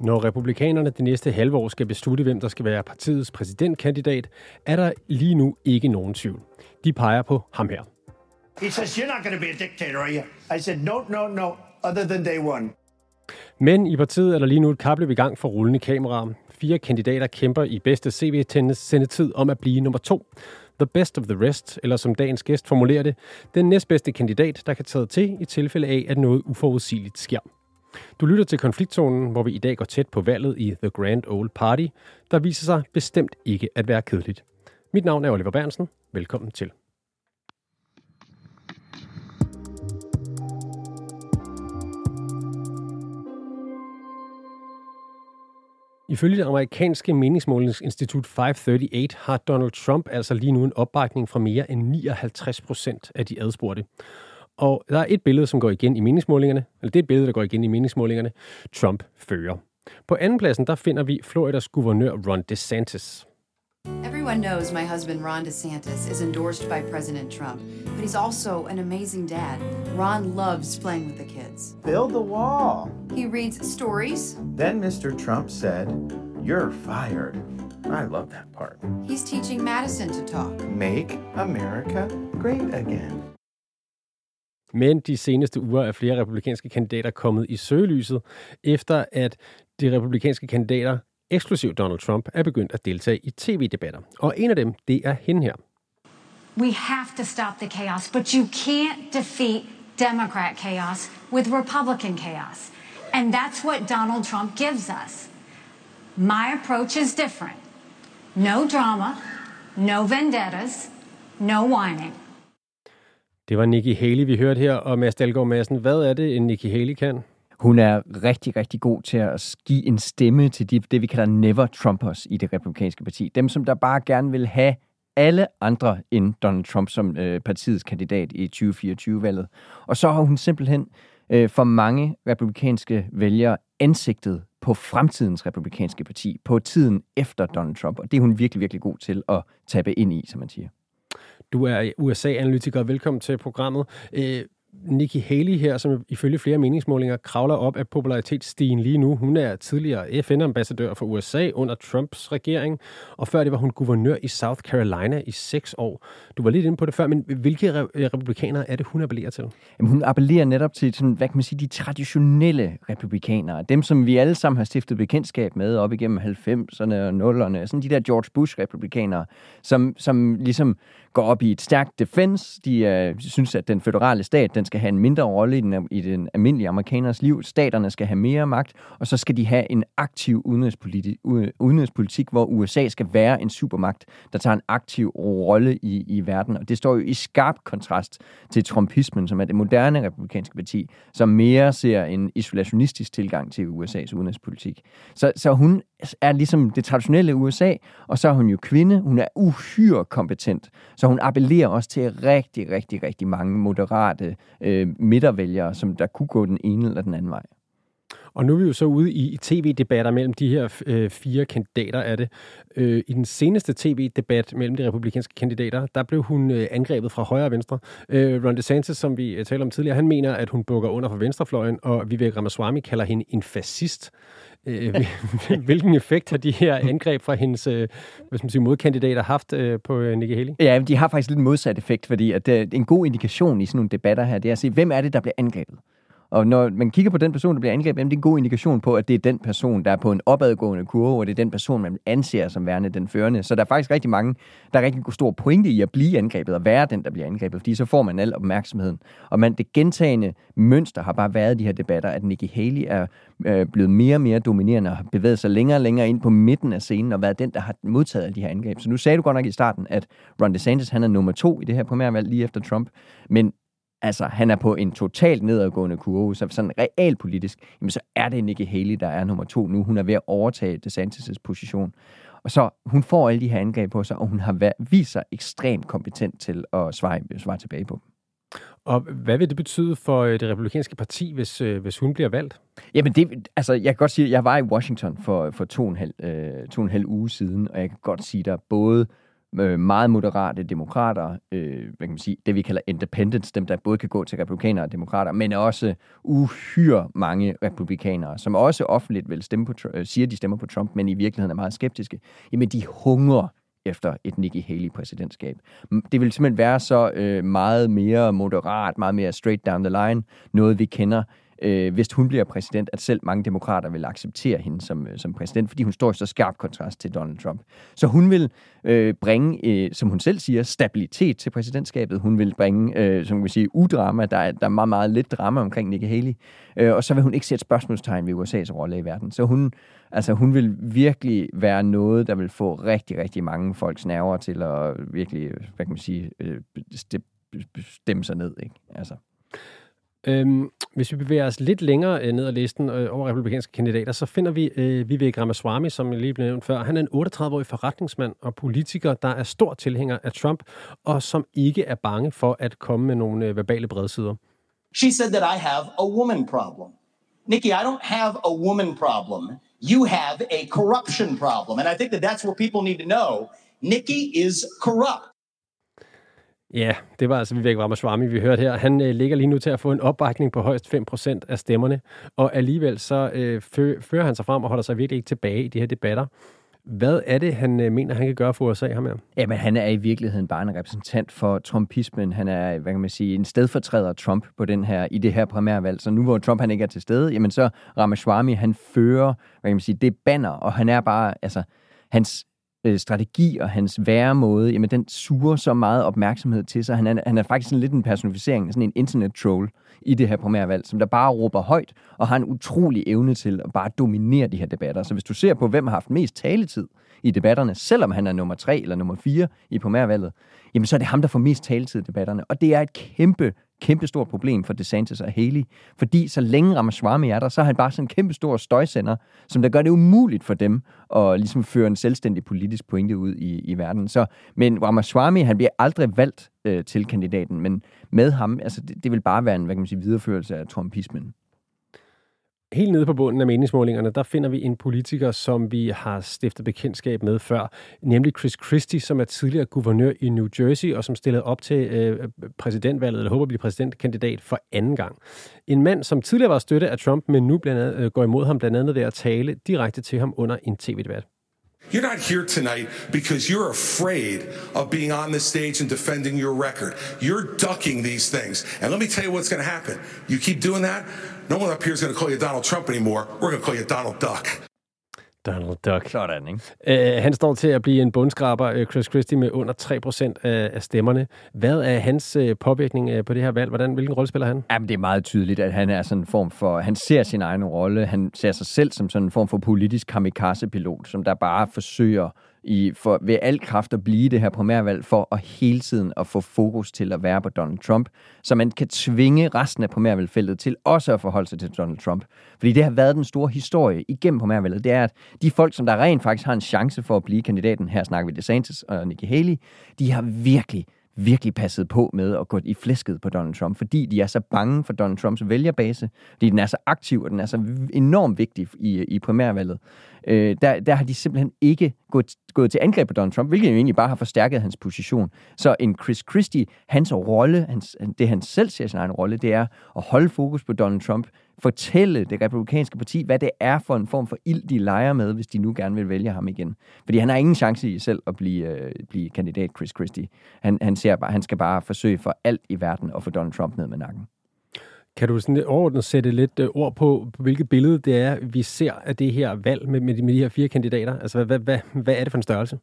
Når republikanerne det næste halve år skal beslutte, hvem der skal være partiets præsidentkandidat, er der lige nu ikke nogen tvivl. De peger på ham her. He says, You're not going to be a dictator, are you? I said, No, no, no, other than day one. Men i partiet er der lige nu et kapløb i gang for rullende kameraer. Fire kandidater kæmper i bedste CV-sendetid om at blive nummer to. The best of the rest, eller som dagens gæst formulerer det, den næstbedste kandidat, der kan tage til i tilfælde af, at noget uforudsigeligt sker. Du lytter til konfliktzonen, hvor vi i dag går tæt på valget i The Grand Old Party, der viser sig bestemt ikke at være kedeligt. Mit navn er Oliver Bernsen. Velkommen til. Ifølge det amerikanske meningsmålingsinstitut 538 har Donald Trump altså lige nu en opbakning fra mere end 59 procent af de adspurgte. Og der er et billede, som går igen i meningsmålingerne, eller det er et billede, der går igen i meningsmålingerne. Trump fører. På andenpladsen, der finder vi Floridas guvernør Ron DeSantis. Everyone knows my husband Ron DeSantis is endorsed by President Trump, but he's also an amazing dad. Ron loves playing with the kids. Build the wall. He reads stories. Then Mr. Trump said, You're fired. I love that part. He's teaching Madison to talk. Make America great again. Men de seneste uger er flere republikanske kandidater kommet i søgelyset, efter at de republikanske kandidater, eksklusiv Donald Trump, er begyndt at deltage i tv-debatter. Og en af dem, det er hende her. We have to stop the chaos, but you can't defeat Democrat chaos with Republican chaos. And that's what Donald Trump gives us. My approach is different. No drama, no vendettas, no whining. Det var Nikki Haley, vi hørte her, og Mads Dahlgaard Madsen, hvad er det, en Nikki Haley kan? Hun er rigtig, rigtig god til at give en stemme til de, det, vi kalder never Trumpers i det republikanske parti. Dem, som der bare gerne vil have alle andre end Donald Trump som øh, partiets kandidat i 2024-valget. Og så har hun simpelthen øh, for mange republikanske vælgere ansigtet på fremtidens republikanske parti, på tiden efter Donald Trump. Og det er hun virkelig, virkelig god til at tabe ind i, som man siger. Du er USA-analytiker. Velkommen til programmet. Øh, Nikki Haley her, som ifølge flere meningsmålinger kravler op af popularitetsstigen lige nu. Hun er tidligere FN-ambassadør for USA under Trumps regering, og før det var hun guvernør i South Carolina i seks år. Du var lidt inde på det før, men hvilke republikanere er det, hun appellerer til? Jamen, hun appellerer netop til sådan, hvad kan man sige, de traditionelle republikanere. Dem, som vi alle sammen har stiftet bekendtskab med op igennem 90'erne og 0'erne. Sådan de der George Bush-republikanere, som, som ligesom går op i et stærkt defense. De øh, synes, at den føderale stat den skal have en mindre rolle i den, i den almindelige amerikaners liv. Staterne skal have mere magt, og så skal de have en aktiv udenrigspolitik, udenrigspolitik hvor USA skal være en supermagt, der tager en aktiv rolle i, i verden. Og det står jo i skarp kontrast til trumpismen, som er det moderne republikanske parti, som mere ser en isolationistisk tilgang til USA's udenrigspolitik. Så, så hun er ligesom det traditionelle USA, og så er hun jo kvinde. Hun er uhyre kompetent. Så hun appellerer også til rigtig, rigtig, rigtig mange moderate øh, midtervælgere, som der kunne gå den ene eller den anden vej. Og nu er vi jo så ude i, tv-debatter mellem de her øh, fire kandidater af det. Øh, I den seneste tv-debat mellem de republikanske kandidater, der blev hun øh, angrebet fra højre og venstre. Øh, Ron DeSantis, som vi øh, talte om tidligere, han mener, at hun bukker under for venstrefløjen, og Vivek Ramaswamy kalder hende en fascist. Øh, hvilken effekt har de her angreb fra hendes øh, hvad skal man sige, modkandidater haft øh, på øh, Nikki Haley? Ja, de har faktisk lidt modsat effekt, fordi at, det er en god indikation i sådan nogle debatter her, det er at se, hvem er det, der bliver angrebet? Og når man kigger på den person, der bliver angrebet, det er en god indikation på, at det er den person, der er på en opadgående kurve, og det er den person, man anser som værende den førende. Så der er faktisk rigtig mange, der er rigtig stor pointe i at blive angrebet og være den, der bliver angrebet, fordi så får man al opmærksomheden. Og man, det gentagende mønster har bare været i de her debatter, at Nikki Haley er øh, blevet mere og mere dominerende og har bevæget sig længere og længere ind på midten af scenen og været den, der har modtaget de her angreb. Så nu sagde du godt nok i starten, at Ron DeSantis han er nummer to i det her primærvalg lige efter Trump. Men altså, han er på en totalt nedadgående kurve, så sådan realpolitisk, jamen så er det Nikki Haley, der er nummer to nu. Hun er ved at overtage DeSantis' position. Og så hun får alle de her angreb på sig, og hun har været, vist sig ekstremt kompetent til at svare, svare tilbage på dem. Og hvad vil det betyde for øh, det republikanske parti, hvis, øh, hvis hun bliver valgt? Jamen, det, altså, jeg kan godt sige, at jeg var i Washington for, for to, og en halv, øh, to og en halv uge siden, og jeg kan godt sige, at der både øh, meget moderate demokrater, øh, hvad kan man sige, det vi kalder independents, dem der både kan gå til republikanere og demokrater, men også uhyre mange republikanere, som også offentligt vil stemme på, øh, siger, de stemmer på Trump, men i virkeligheden er meget skeptiske, jamen de hungrer efter et Nikki Haley-præsidentskab. Det vil simpelthen være så øh, meget mere moderat, meget mere straight down the line, noget vi kender øh, hvis hun bliver præsident, at selv mange demokrater vil acceptere hende som, øh, som præsident, fordi hun står i så skarp kontrast til Donald Trump. Så hun vil øh, bringe, øh, som hun selv siger, stabilitet til præsidentskabet. Hun vil bringe, øh, som vi sige, udrama. Der er, der er meget, meget lidt drama omkring Nikki Haley. Øh, og så vil hun ikke sætte spørgsmålstegn ved USA's rolle i verden. Så hun, altså, hun vil virkelig være noget, der vil få rigtig, rigtig mange folks nerver til at virkelig, øh, hvad kan man sige, øh, stemme sig ned. Ikke? Altså. Øhm, hvis vi bevæger os lidt længere øh, ned ad listen øh, over republikanske kandidater, så finder vi øh, Vivek Ramaswamy, som jeg lige blev nævnt før. Han er en 38-årig forretningsmand og politiker, der er stor tilhænger af Trump, og som ikke er bange for at komme med nogle øh, verbale bredsider. She said that I have a woman problem. Nikki, I don't have a woman problem. You have a corruption problem. And I think that that's what people need to know. Nikki is corrupt. Ja, det var altså Vivek Ramaswamy, vi hørte her. Han øh, ligger lige nu til at få en opbakning på højst 5% af stemmerne, og alligevel så øh, fører han sig frem og holder sig virkelig ikke tilbage i de her debatter. Hvad er det, han øh, mener, han kan gøre for USA, ham her? Jamen, han er i virkeligheden bare en repræsentant for trumpismen. Han er, hvad kan man sige, en stedfortræder Trump på den her, i det her primærvalg. Så nu hvor Trump han ikke er til stede, jamen så Ramaswamy, han fører, hvad kan man sige, det banner, og han er bare, altså, hans øh, strategi og hans væremåde, jamen den suger så meget opmærksomhed til sig. Han er, han er faktisk sådan lidt en personificering, sådan en internet-troll i det her primærvalg, som der bare råber højt og har en utrolig evne til at bare dominere de her debatter. Så hvis du ser på, hvem har haft mest taletid i debatterne, selvom han er nummer tre eller nummer fire i primærvalget, jamen så er det ham, der får mest taletid i debatterne. Og det er et kæmpe kæmpestort problem for DeSantis og Haley, fordi så længe Ramaswamy er der, så er han bare sådan en kæmpestor støjsender, som der gør det umuligt for dem at ligesom føre en selvstændig politisk pointe ud i, i verden. Så, men Ramaswamy, han bliver aldrig valgt øh, til kandidaten, men med ham, altså det, det vil bare være en, hvad kan man sige, videreførelse af trumpismen. Helt nede på bunden af meningsmålingerne, der finder vi en politiker, som vi har stiftet bekendtskab med før, nemlig Chris Christie, som er tidligere guvernør i New Jersey, og som stillede op til øh, præsidentvalget, eller håber at blive præsidentkandidat for anden gang. En mand, som tidligere var støtte af Trump, men nu blandt andet, øh, går imod ham blandt andet ved at tale direkte til ham under en tv-debat. You're not here tonight because you're afraid of being on the stage and defending your record. You're ducking these things. And let me tell you what's going to happen. You keep doing that, no one up here is going to call you Donald Trump anymore. We're going to call you Donald Duck. Donald Duck. Sådan, ikke? Uh, han står til at blive en bundskraber, Chris Christie, med under 3% af, af stemmerne. Hvad er hans uh, påvirkning uh, på det her valg? Hvordan, hvilken rolle spiller han? Jamen, det er meget tydeligt, at han er sådan en form for... Han ser sin egen rolle. Han ser sig selv som sådan en form for politisk kamikaze-pilot, som der bare forsøger i, for, ved al kraft at blive det her primærvalg for at hele tiden at få fokus til at være på Donald Trump, så man kan tvinge resten af primærvalgfeltet til også at forholde sig til Donald Trump. Fordi det har været den store historie igennem primærvalget, det er, at de folk, som der rent faktisk har en chance for at blive kandidaten, her snakker vi DeSantis og Nikki Haley, de har virkelig virkelig passet på med at gå i flæsket på Donald Trump, fordi de er så bange for Donald Trumps vælgerbase, fordi den er så aktiv, og den er så enormt vigtig i, i primærvalget. Øh, der, der har de simpelthen ikke gået, gået til angreb på Donald Trump, hvilket jo egentlig bare har forstærket hans position. Så en Chris Christie, hans rolle, hans, det han selv ser sin egen rolle, det er at holde fokus på Donald Trump, fortælle det republikanske parti, hvad det er for en form for ild, de leger med, hvis de nu gerne vil vælge ham igen. Fordi han har ingen chance i selv at blive, øh, blive kandidat Chris Christie. Han, han, ser bare, han skal bare forsøge for alt i verden at få Donald Trump ned med nakken. Kan du sådan overordnet sætte lidt øh, ord på, på, hvilket billede det er, vi ser af det her valg med, med, de, med de her fire kandidater? Altså, hvad, hvad, hvad er det for en størrelse?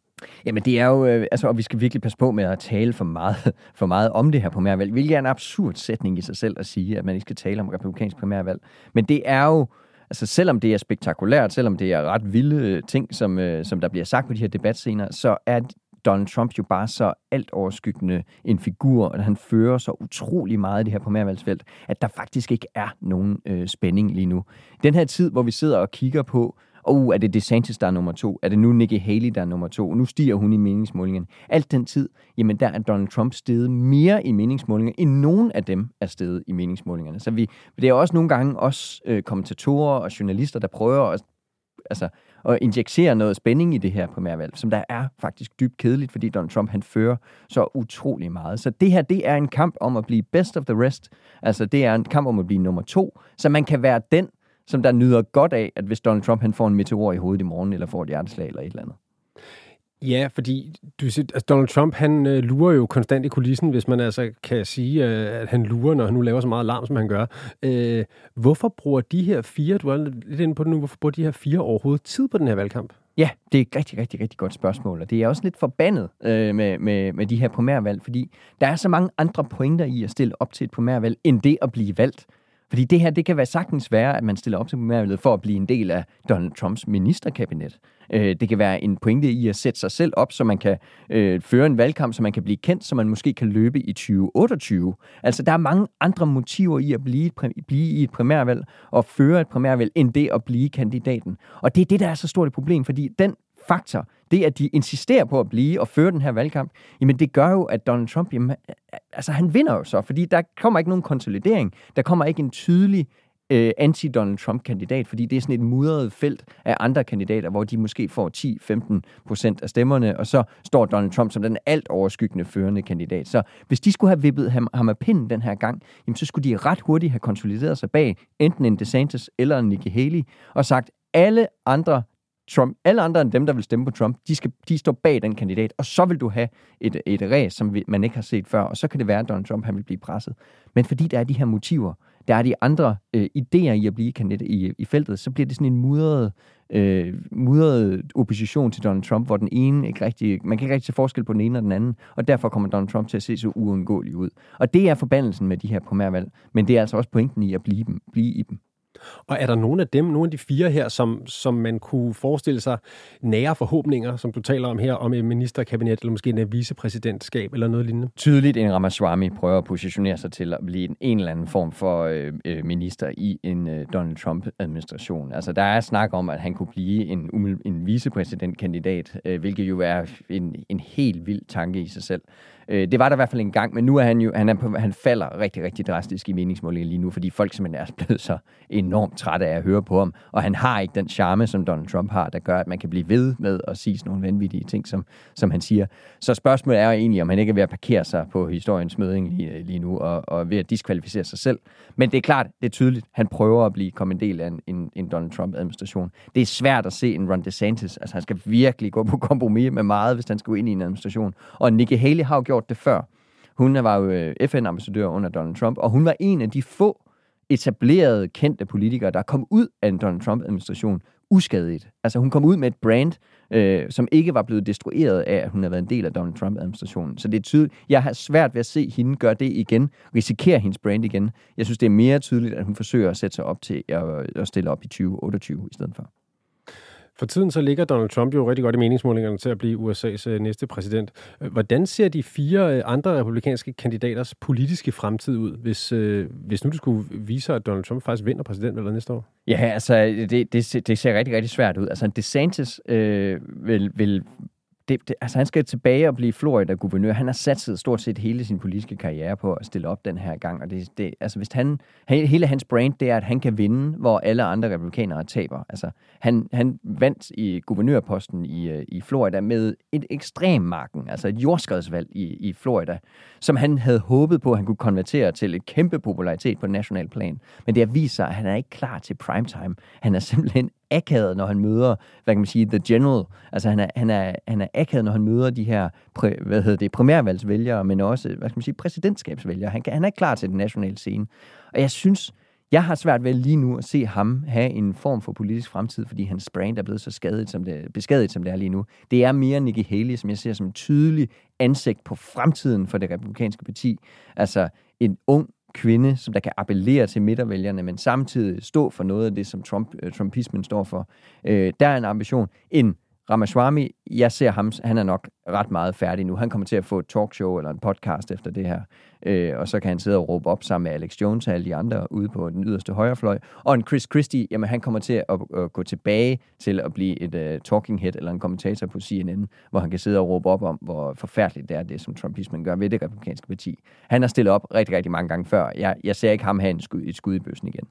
Jamen, det er jo, øh, altså, og vi skal virkelig passe på med at tale for meget, for meget om det her primærvalg, hvilket er en absurd sætning i sig selv at sige, at man ikke skal tale om republikansk primærvalg. Men det er jo, altså selvom det er spektakulært, selvom det er ret vilde øh, ting, som, som der bliver sagt på de her debatscener, så er Donald Trump jo bare så alt overskyggende en figur, og han fører så utrolig meget i det her primærvalgsfelt, at der faktisk ikke er nogen øh, spænding lige nu. Den her tid, hvor vi sidder og kigger på, og er det DeSantis, der er nummer to? Er det nu Nikki Haley, der er nummer to? Nu stiger hun i meningsmålingen. Alt den tid, jamen der er Donald Trump steget mere i meningsmålinger, end nogen af dem er steget i meningsmålingerne. Så vi, det er også nogle gange os øh, kommentatorer og journalister, der prøver at altså, at injicere noget spænding i det her primærvalg, som der er faktisk dybt kedeligt, fordi Donald Trump han fører så utrolig meget. Så det her, det er en kamp om at blive best of the rest. Altså, det er en kamp om at blive nummer to, så man kan være den, som der nyder godt af, at hvis Donald Trump han får en meteor i hovedet i morgen, eller får et hjerteslag eller et eller andet. Ja, fordi du siger, altså Donald Trump, han øh, lurer jo konstant i kulissen, hvis man altså kan sige, øh, at han lurer, når han nu laver så meget larm, som han gør. Øh, hvorfor bruger de her fire, du er lidt inde på det nu, hvorfor bruger de her fire overhovedet tid på den her valgkamp? Ja, det er et rigtig, rigtig, rigtig godt spørgsmål, og det er også lidt forbandet øh, med, med, med de her primærvalg, fordi der er så mange andre pointer i at stille op til et primærvalg, end det at blive valgt. Fordi det her, det kan være sagtens være, at man stiller op til primærvalget for at blive en del af Donald Trumps ministerkabinet. Øh, det kan være en pointe i at sætte sig selv op, så man kan øh, føre en valgkamp, så man kan blive kendt, så man måske kan løbe i 2028. Altså, der er mange andre motiver i at blive, blive i et primærvalg og føre et primærvalg, end det at blive kandidaten. Og det er det, der er så stort et problem, fordi den faktor, det at de insisterer på at blive og føre den her valgkamp, jamen det gør jo, at Donald Trump, jamen, øh, altså han vinder jo så, fordi der kommer ikke nogen konsolidering, der kommer ikke en tydelig øh, anti-Donald Trump-kandidat, fordi det er sådan et mudret felt af andre kandidater, hvor de måske får 10-15 procent af stemmerne, og så står Donald Trump som den alt overskyggende førende kandidat. Så hvis de skulle have vippet ham, ham af pinden den her gang, jamen, så skulle de ret hurtigt have konsolideret sig bag enten en DeSantis eller en Nikki Haley, og sagt, alle andre Trump, alle andre end dem, der vil stemme på Trump, de, skal, de står bag den kandidat, og så vil du have et, et ræs, som man ikke har set før, og så kan det være, at Donald Trump han vil blive presset. Men fordi der er de her motiver, der er de andre øh, idéer i at blive kandidat i, i feltet, så bliver det sådan en mudret, øh, mudret opposition til Donald Trump, hvor den ene ikke rigtig, man kan ikke rigtig se forskel på den ene og den anden, og derfor kommer Donald Trump til at se så uundgåelig ud. Og det er forbandelsen med de her primærvalg, men det er altså også pointen i at blive, dem, blive i dem. Og er der nogle af dem, nogle af de fire her, som, som man kunne forestille sig nære forhåbninger, som du taler om her, om et ministerkabinet eller måske en vicepræsidentskab eller noget lignende? Tydeligt, en Ramaswamy prøver at positionere sig til at blive en, en eller anden form for øh, øh minister i en øh, Donald Trump-administration. Altså, der er snak om, at han kunne blive en, en vicepræsidentkandidat, øh, hvilket jo er en, en helt vild tanke i sig selv. Øh, det var der i hvert fald en gang, men nu er han jo, han, er på, han falder rigtig, rigtig drastisk i meningsmålingen lige nu, fordi folk simpelthen er blevet så enormt trætte af at høre på ham, og han har ikke den charme, som Donald Trump har, der gør, at man kan blive ved med at sige sådan nogle vanvittige ting, som, som han siger. Så spørgsmålet er jo egentlig, om han ikke er ved at parkere sig på historiens møding lige, lige nu, og, og ved at diskvalificere sig selv. Men det er klart, det er tydeligt, han prøver at blive kommet en del af en, en, en Donald Trump-administration. Det er svært at se en Ron DeSantis, altså han skal virkelig gå på kompromis med meget, hvis han skal gå ind i en administration. Og Nikki Haley har jo gjort gjort det før. Hun var jo øh, FN-ambassadør under Donald Trump, og hun var en af de få etablerede, kendte politikere, der kom ud af en Donald Trump-administration uskadet. Altså hun kom ud med et brand, øh, som ikke var blevet destrueret af, at hun havde været en del af Donald Trump-administrationen. Så det er tydeligt. Jeg har svært ved at se hende gøre det igen, risikere hendes brand igen. Jeg synes, det er mere tydeligt, at hun forsøger at sætte sig op til at, at stille op i 2028 i stedet for. For tiden så ligger Donald Trump jo rigtig godt i meningsmålingerne til at blive USA's øh, næste præsident. Øh, hvordan ser de fire øh, andre republikanske kandidaters politiske fremtid ud, hvis, hvis nu det skulle vise, sig, at Donald Trump faktisk vinder præsidentvalget næste år? Ja, altså, det, det, det ser rigtig, rigtig svært ud. Altså, DeSantis øh, vil, vil det, det, altså han skal tilbage og blive Florida-guvernør. Han har satset stort set hele sin politiske karriere på at stille op den her gang. Og det, det, altså hvis han, hele hans brand, det er, at han kan vinde, hvor alle andre republikanere taber. Altså, han, han vandt i guvernørposten i, øh, i Florida med et ekstrem marken, altså et jordskredsvalg i, i Florida, som han havde håbet på, at han kunne konvertere til et kæmpe popularitet på national plan. Men det har vist sig, at han er ikke klar til primetime. Han er simpelthen akavet, når han møder, hvad kan man sige, the general. Altså han er, han er, han er akavet, når han møder de her, præ, hvad hedder det, primærvalgsvælgere, men også, hvad skal man sige, præsidentskabsvælgere. Han, han er klar til den nationale scene. Og jeg synes, jeg har svært ved lige nu at se ham have en form for politisk fremtid, fordi hans brand er blevet så skadet, som det, beskadiget, som det er lige nu. Det er mere Nikki Haley, som jeg ser som en tydelig ansigt på fremtiden for det republikanske parti. Altså en ung kvinde, som der kan appellere til midtervælgerne, men samtidig stå for noget af det, som Trump, øh, Trumpismen står for. Øh, der er en ambition. En Ramaswamy, jeg ser ham, han er nok ret meget færdig nu. Han kommer til at få et talkshow eller en podcast efter det her. Øh, og så kan han sidde og råbe op sammen med Alex Jones og alle de andre ude på den yderste højrefløj. Og en Chris Christie, jamen han kommer til at, at, at gå tilbage til at blive et uh, talking head eller en kommentator på CNN, hvor han kan sidde og råbe op om, hvor forfærdeligt det er, det som Trumpismen gør ved det republikanske parti. Han har stillet op rigtig, rigtig mange gange før. Jeg, jeg ser ikke ham have en skud, et skud i bøssen igen.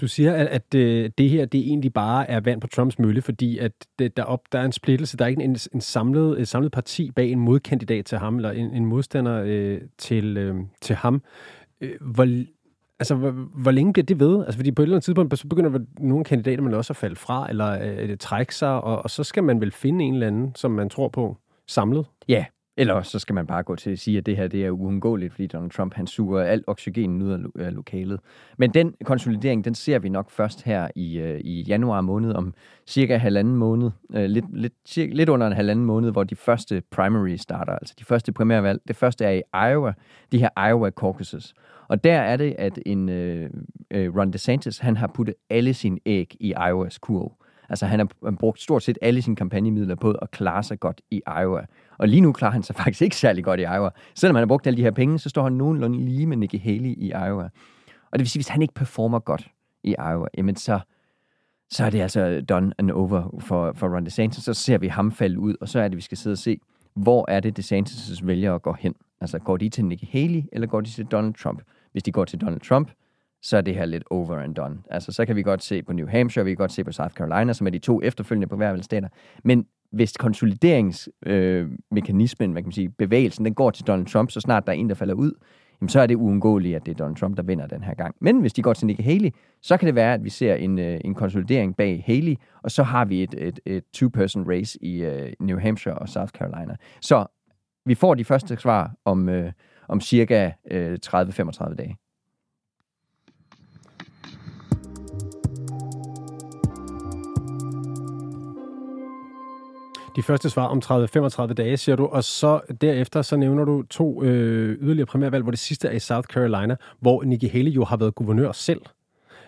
Du siger, at, at øh, det her det egentlig bare er vand på Trumps mølle, fordi at det, der, op, der er en splittelse. Der er ikke en, en samlet, et samlet parti bag en modkandidat til ham, eller en, en modstander øh, til, øh, til ham. Øh, hvor, altså, hvor, hvor længe bliver det ved? Altså, fordi på et eller andet tidspunkt, så begynder nogle kandidater man også at falde fra, eller øh, trække sig, og, og så skal man vel finde en eller anden, som man tror på, samlet? Ja, eller så skal man bare gå til at sige, at det her det er uundgåeligt, fordi Donald Trump han suger alt oxygen ud af, lo- lokalet. Men den konsolidering, den ser vi nok først her i, øh, i januar måned, om cirka halvanden måned, øh, lidt, lidt, cirka, lidt under en halvanden måned, hvor de første primary starter, altså de første primærvalg. Det første er i Iowa, de her Iowa caucuses. Og der er det, at en øh, øh, Ron DeSantis, han har puttet alle sine æg i Iowas kurv. Altså han har brugt stort set alle sine kampagnemidler på at klare sig godt i Iowa. Og lige nu klarer han sig faktisk ikke særlig godt i Iowa. Selvom han har brugt alle de her penge, så står han nogenlunde lige med Nikki Haley i Iowa. Og det vil sige, hvis han ikke performer godt i Iowa, jamen så, så er det altså done and over for, for Ron DeSantis. Så ser vi ham falde ud, og så er det, vi skal sidde og se, hvor er det DeSantis' vælgere går hen. Altså går de til Nikki Haley, eller går de til Donald Trump? Hvis de går til Donald Trump, så er det her lidt over and done. Altså, så kan vi godt se på New Hampshire, vi kan godt se på South Carolina, som er de to efterfølgende på hver stater. Men hvis konsolideringsmekanismen, øh, hvad kan man sige, bevægelsen, den går til Donald Trump, så snart der er en, der falder ud, jamen så er det uundgåeligt, at det er Donald Trump, der vinder den her gang. Men hvis de går til Nikki Haley, så kan det være, at vi ser en, øh, en konsolidering bag Haley, og så har vi et, et, et two-person race i øh, New Hampshire og South Carolina. Så vi får de første svar om, øh, om cirka øh, 30-35 dage. De første svar om 30-35 dage, siger du, og så derefter så nævner du to øh, yderligere primærvalg, hvor det sidste er i South Carolina, hvor Nikki Haley jo har været guvernør selv.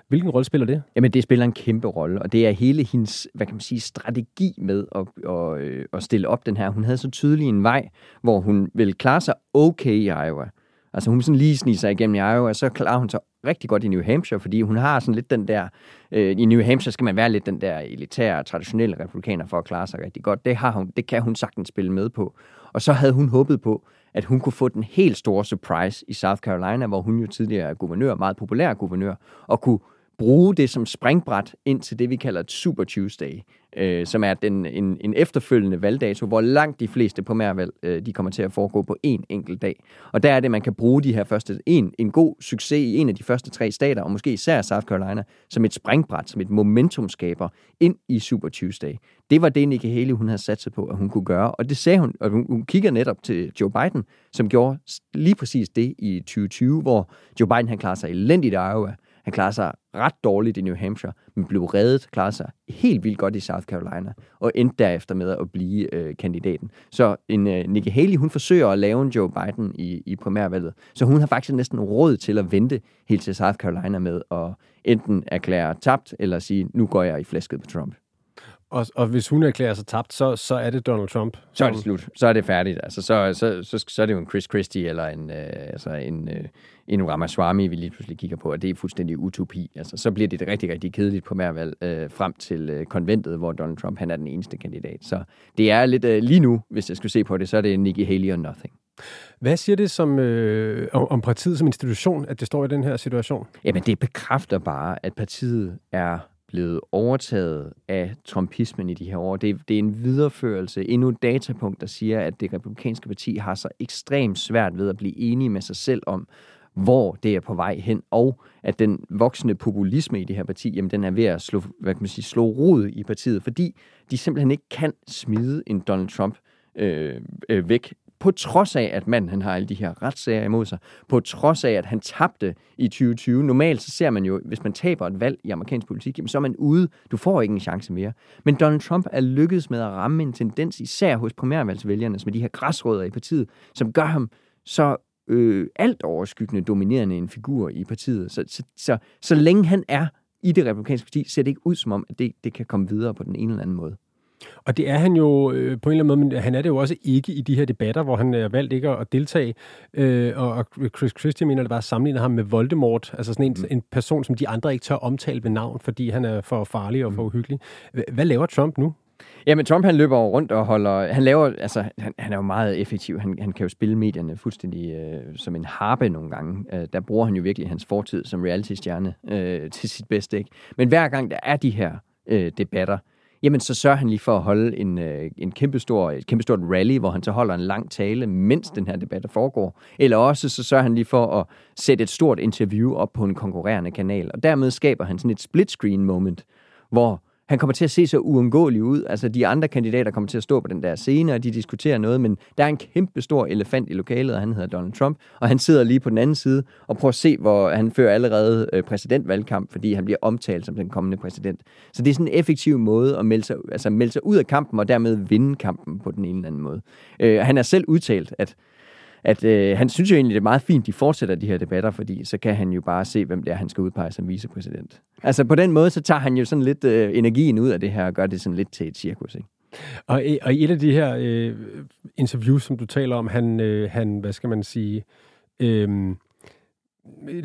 Hvilken rolle spiller det? Jamen, det spiller en kæmpe rolle, og det er hele hendes, hvad kan man sige, strategi med at, at, øh, at stille op den her. Hun havde så tydelig en vej, hvor hun ville klare sig okay i Iowa. Altså hun sådan lige sniger sig igennem i Iowa, og så klarer hun sig rigtig godt i New Hampshire, fordi hun har sådan lidt den der, øh, i New Hampshire skal man være lidt den der elitære, traditionelle republikaner for at klare sig rigtig godt. Det, har hun, det kan hun sagtens spille med på. Og så havde hun håbet på, at hun kunne få den helt store surprise i South Carolina, hvor hun jo tidligere er guvernør, meget populær guvernør, og kunne bruge det som springbræt ind til det, vi kalder et Super Tuesday, øh, som er den, en, en efterfølgende valgdato, hvor langt de fleste primærvalg øh, de kommer til at foregå på en enkelt dag. Og der er det, man kan bruge de her første, en, en god succes i en af de første tre stater, og måske især South Carolina, som et springbræt, som et momentumskaber ind i Super Tuesday. Det var det, Nikki Haley hun havde sat sig på, at hun kunne gøre, og det sagde hun, og hun, hun kigger netop til Joe Biden, som gjorde lige præcis det i 2020, hvor Joe Biden han klarede sig elendigt i Iowa, han klarer sig ret dårligt i New Hampshire, men blev reddet, klarede sig helt vildt godt i South Carolina, og endte derefter med at blive øh, kandidaten. Så en øh, Nikki Haley, hun forsøger at lave en Joe Biden i, i primærvalget, så hun har faktisk næsten råd til at vente helt til South Carolina med at enten erklære tabt, eller sige, nu går jeg i flæsket på Trump. Og, og hvis hun erklærer sig tabt, så, så er det Donald Trump. Så er det slut. Så er det færdigt. Altså, så, så, så, så er det jo en Chris Christie eller en, øh, altså en, øh, en Ramaswamy, vi lige pludselig kigger på, og det er fuldstændig utopi. Altså, så bliver det rigtig, rigtig kedeligt på valg øh, frem til øh, konventet, hvor Donald Trump han er den eneste kandidat. Så det er lidt øh, lige nu, hvis jeg skulle se på det, så er det Nikki Haley og nothing. Hvad siger det som, øh, om partiet som institution, at det står i den her situation? Jamen, det bekræfter bare, at partiet er blevet overtaget af trumpismen i de her år. Det, det er en videreførelse, endnu et datapunkt, der siger, at det republikanske parti har så ekstremt svært ved at blive enige med sig selv om, hvor det er på vej hen, og at den voksende populisme i det her parti, jamen den er ved at slå, hvad kan man sige, slå rod i partiet, fordi de simpelthen ikke kan smide en Donald Trump øh, øh, væk på trods af, at manden han har alle de her retssager imod sig, på trods af, at han tabte i 2020. Normalt så ser man jo, hvis man taber et valg i amerikansk politik, jamen, så er man ude. Du får ikke en chance mere. Men Donald Trump er lykkedes med at ramme en tendens, især hos primærvalgsvælgerne, med de her græsrødder i partiet, som gør ham så øh, alt overskyggende dominerende en figur i partiet. Så, så, så, så længe han er i det republikanske parti, ser det ikke ud som om, at det, det kan komme videre på den ene eller anden måde. Og det er han jo øh, på en eller anden måde, men han er det jo også ikke i de her debatter, hvor han er valgt ikke at deltage. Øh, og Chris Christie mener, det var at sammenligne ham med Voldemort, altså sådan en, mm. en person, som de andre ikke tør omtale ved navn, fordi han er for farlig og for mm. uhyggelig. Hvad laver Trump nu? Jamen, Trump han løber rundt og holder... Han laver... Altså, han, han er jo meget effektiv. Han, han kan jo spille medierne fuldstændig øh, som en harpe nogle gange. Øh, der bruger han jo virkelig hans fortid som reality-stjerne øh, til sit bedste, ikke? Men hver gang der er de her øh, debatter, jamen så sørger han lige for at holde en, øh, en kæmpestor, et kæmpestort rally, hvor han så holder en lang tale, mens den her debat foregår. Eller også så sørger han lige for at sætte et stort interview op på en konkurrerende kanal. Og dermed skaber han sådan et split screen moment, hvor han kommer til at se så uundgåelig ud. Altså, de andre kandidater kommer til at stå på den der scene, og de diskuterer noget, men der er en kæmpe stor elefant i lokalet, og han hedder Donald Trump, og han sidder lige på den anden side og prøver at se, hvor han fører allerede øh, præsidentvalgkamp, fordi han bliver omtalt som den kommende præsident. Så det er sådan en effektiv måde at melde sig, altså melde sig ud af kampen, og dermed vinde kampen på den ene eller anden måde. Øh, han har selv udtalt, at at øh, han synes jo egentlig, det er meget fint, de fortsætter de her debatter, fordi så kan han jo bare se, hvem det er, han skal udpege som vicepræsident. Altså på den måde, så tager han jo sådan lidt øh, energien ud af det her, og gør det sådan lidt til et cirkus, ikke? Og, og i et af de her øh, interviews, som du taler om, han, øh, han hvad skal man sige, øh,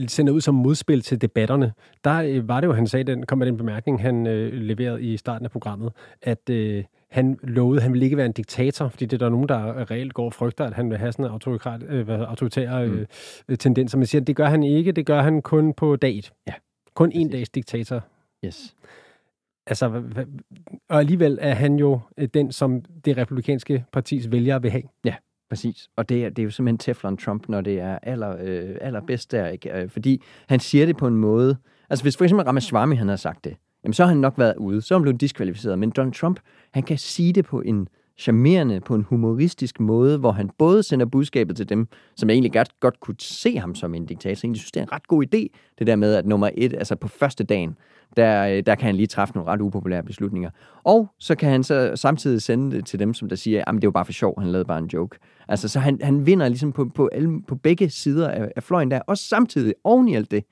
sender ud som modspil til debatterne, der øh, var det jo, han sagde, den kom med den bemærkning, han øh, leverede i starten af programmet, at øh, han lovede, at han ville ikke være en diktator, fordi det er der nogen, der reelt går og frygter, at han vil have sådan en autoritær, øh, autoritære mm. øh, tendenser. Men siger, at det gør han ikke, det gør han kun på dag Ja. Kun en dags diktator. Yes. Altså, og alligevel er han jo øh, den, som det republikanske partis vælgere vil have. Ja, præcis. Og det er, det er jo simpelthen Teflon Trump, når det er aller, øh, allerbedst der. Ikke? Øh, fordi han siger det på en måde... Altså, hvis for eksempel Ramaswamy han har sagt det, jamen så har han nok været ude, så er han blevet diskvalificeret. Men Donald Trump, han kan sige det på en charmerende, på en humoristisk måde, hvor han både sender budskabet til dem, som egentlig godt, godt kunne se ham som en diktator. Jeg synes, det er en ret god idé, det der med, at nummer et, altså på første dagen, der, øh, der kan han lige træffe nogle ret upopulære beslutninger. Og så kan han så samtidig sende det til dem, som der siger, at det var bare for sjov, han lavede bare en joke. Altså, så han, han vinder ligesom på, på, alle, på begge sider af, af fløjen der, og samtidig oven i alt det,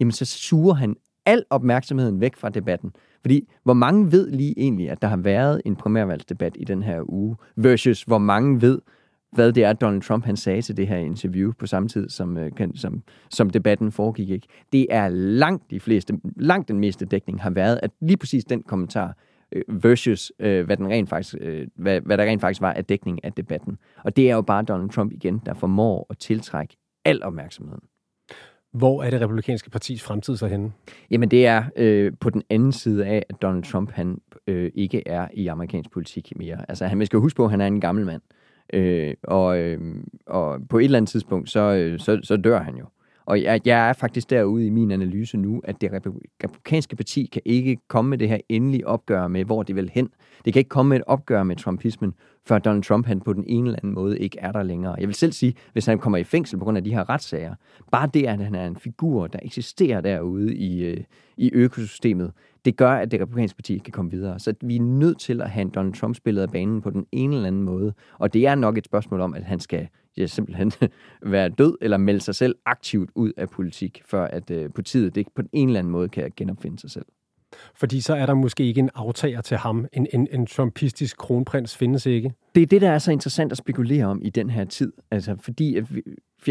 jamen så suger han al opmærksomheden væk fra debatten. Fordi hvor mange ved lige egentlig, at der har været en primærvalgsdebat i den her uge, versus hvor mange ved, hvad det er, Donald Trump han sagde til det her interview på samme tid, som, øh, som, som debatten foregik. Ikke? Det er langt de fleste, langt den meste dækning har været, at lige præcis den kommentar øh, versus øh, hvad, den rent faktisk, øh, hvad, hvad der rent faktisk var af dækning af debatten. Og det er jo bare Donald Trump igen, der formår at tiltrække al opmærksomheden. Hvor er det republikanske partis fremtid så henne? Jamen det er øh, på den anden side af, at Donald Trump han øh, ikke er i amerikansk politik mere. Altså han man skal huske på, at han er en gammel mand. Øh, og, øh, og på et eller andet tidspunkt, så, øh, så, så dør han jo. Og jeg, jeg er faktisk derude i min analyse nu, at det republikanske parti kan ikke komme med det her endelige opgør med, hvor det vil hen. Det kan ikke komme med et opgør med trumpismen, før Donald Trump han på den ene eller anden måde ikke er der længere. Jeg vil selv sige, hvis han kommer i fængsel på grund af de her retssager, bare det, at han er en figur, der eksisterer derude i, øh, i økosystemet, det gør, at det republikanske parti kan komme videre. Så vi er nødt til at have Donald Trump spillet af banen på den ene eller anden måde. Og det er nok et spørgsmål om, at han skal ja, simpelthen være død eller melde sig selv aktivt ud af politik, før at øh, partiet det på den ene eller anden måde kan genopfinde sig selv. Fordi så er der måske ikke en aftager til ham. En, en, en trumpistisk kronprins findes ikke. Det er det, der er så interessant at spekulere om i den her tid. Altså, fordi, at,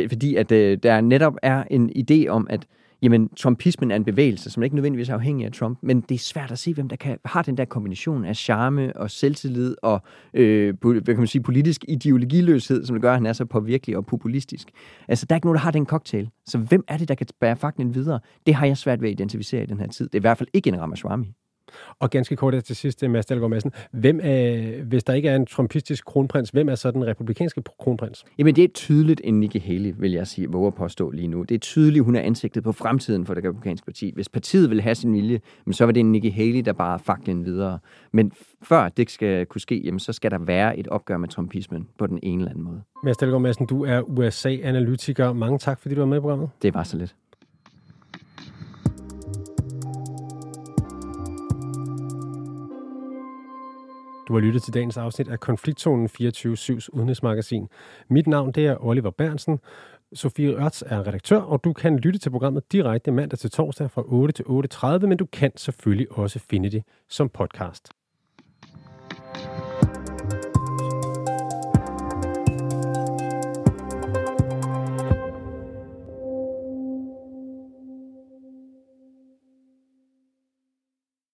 fordi at, øh, der netop er en idé om, at jamen, trumpismen er en bevægelse, som ikke nødvendigvis er afhængig af Trump, men det er svært at se, hvem der kan, har den der kombination af charme og selvtillid og øh, hvad kan man sige, politisk ideologiløshed, som det gør, at han er så påvirkelig og populistisk. Altså, der er ikke nogen, der har den cocktail. Så hvem er det, der kan bære fakten videre? Det har jeg svært ved at identificere i den her tid. Det er i hvert fald ikke en Ramaswamy. Og ganske kort til sidst, Mads Dahlgaard Madsen. Hvem er, hvis der ikke er en trumpistisk kronprins, hvem er så den republikanske kronprins? Jamen, det er tydeligt en Nikki Haley, vil jeg sige, våger påstå lige nu. Det er tydeligt, hun er ansigtet på fremtiden for det republikanske parti. Hvis partiet vil have sin vilje, så var det en Nikki Haley, der bare faklen videre. Men før det skal kunne ske, jamen, så skal der være et opgør med trumpismen på den ene eller anden måde. Mads Dahlgaard Madsen, du er USA-analytiker. Mange tak, fordi du var med i programmet. Det var så lidt. Du har lyttet til dagens afsnit af Konfliktzonen 24-7's udenrigsmagasin. Mit navn det er Oliver Bernsen. Sofie Ørts er redaktør, og du kan lytte til programmet direkte mandag til torsdag fra 8 til 8.30, men du kan selvfølgelig også finde det som podcast.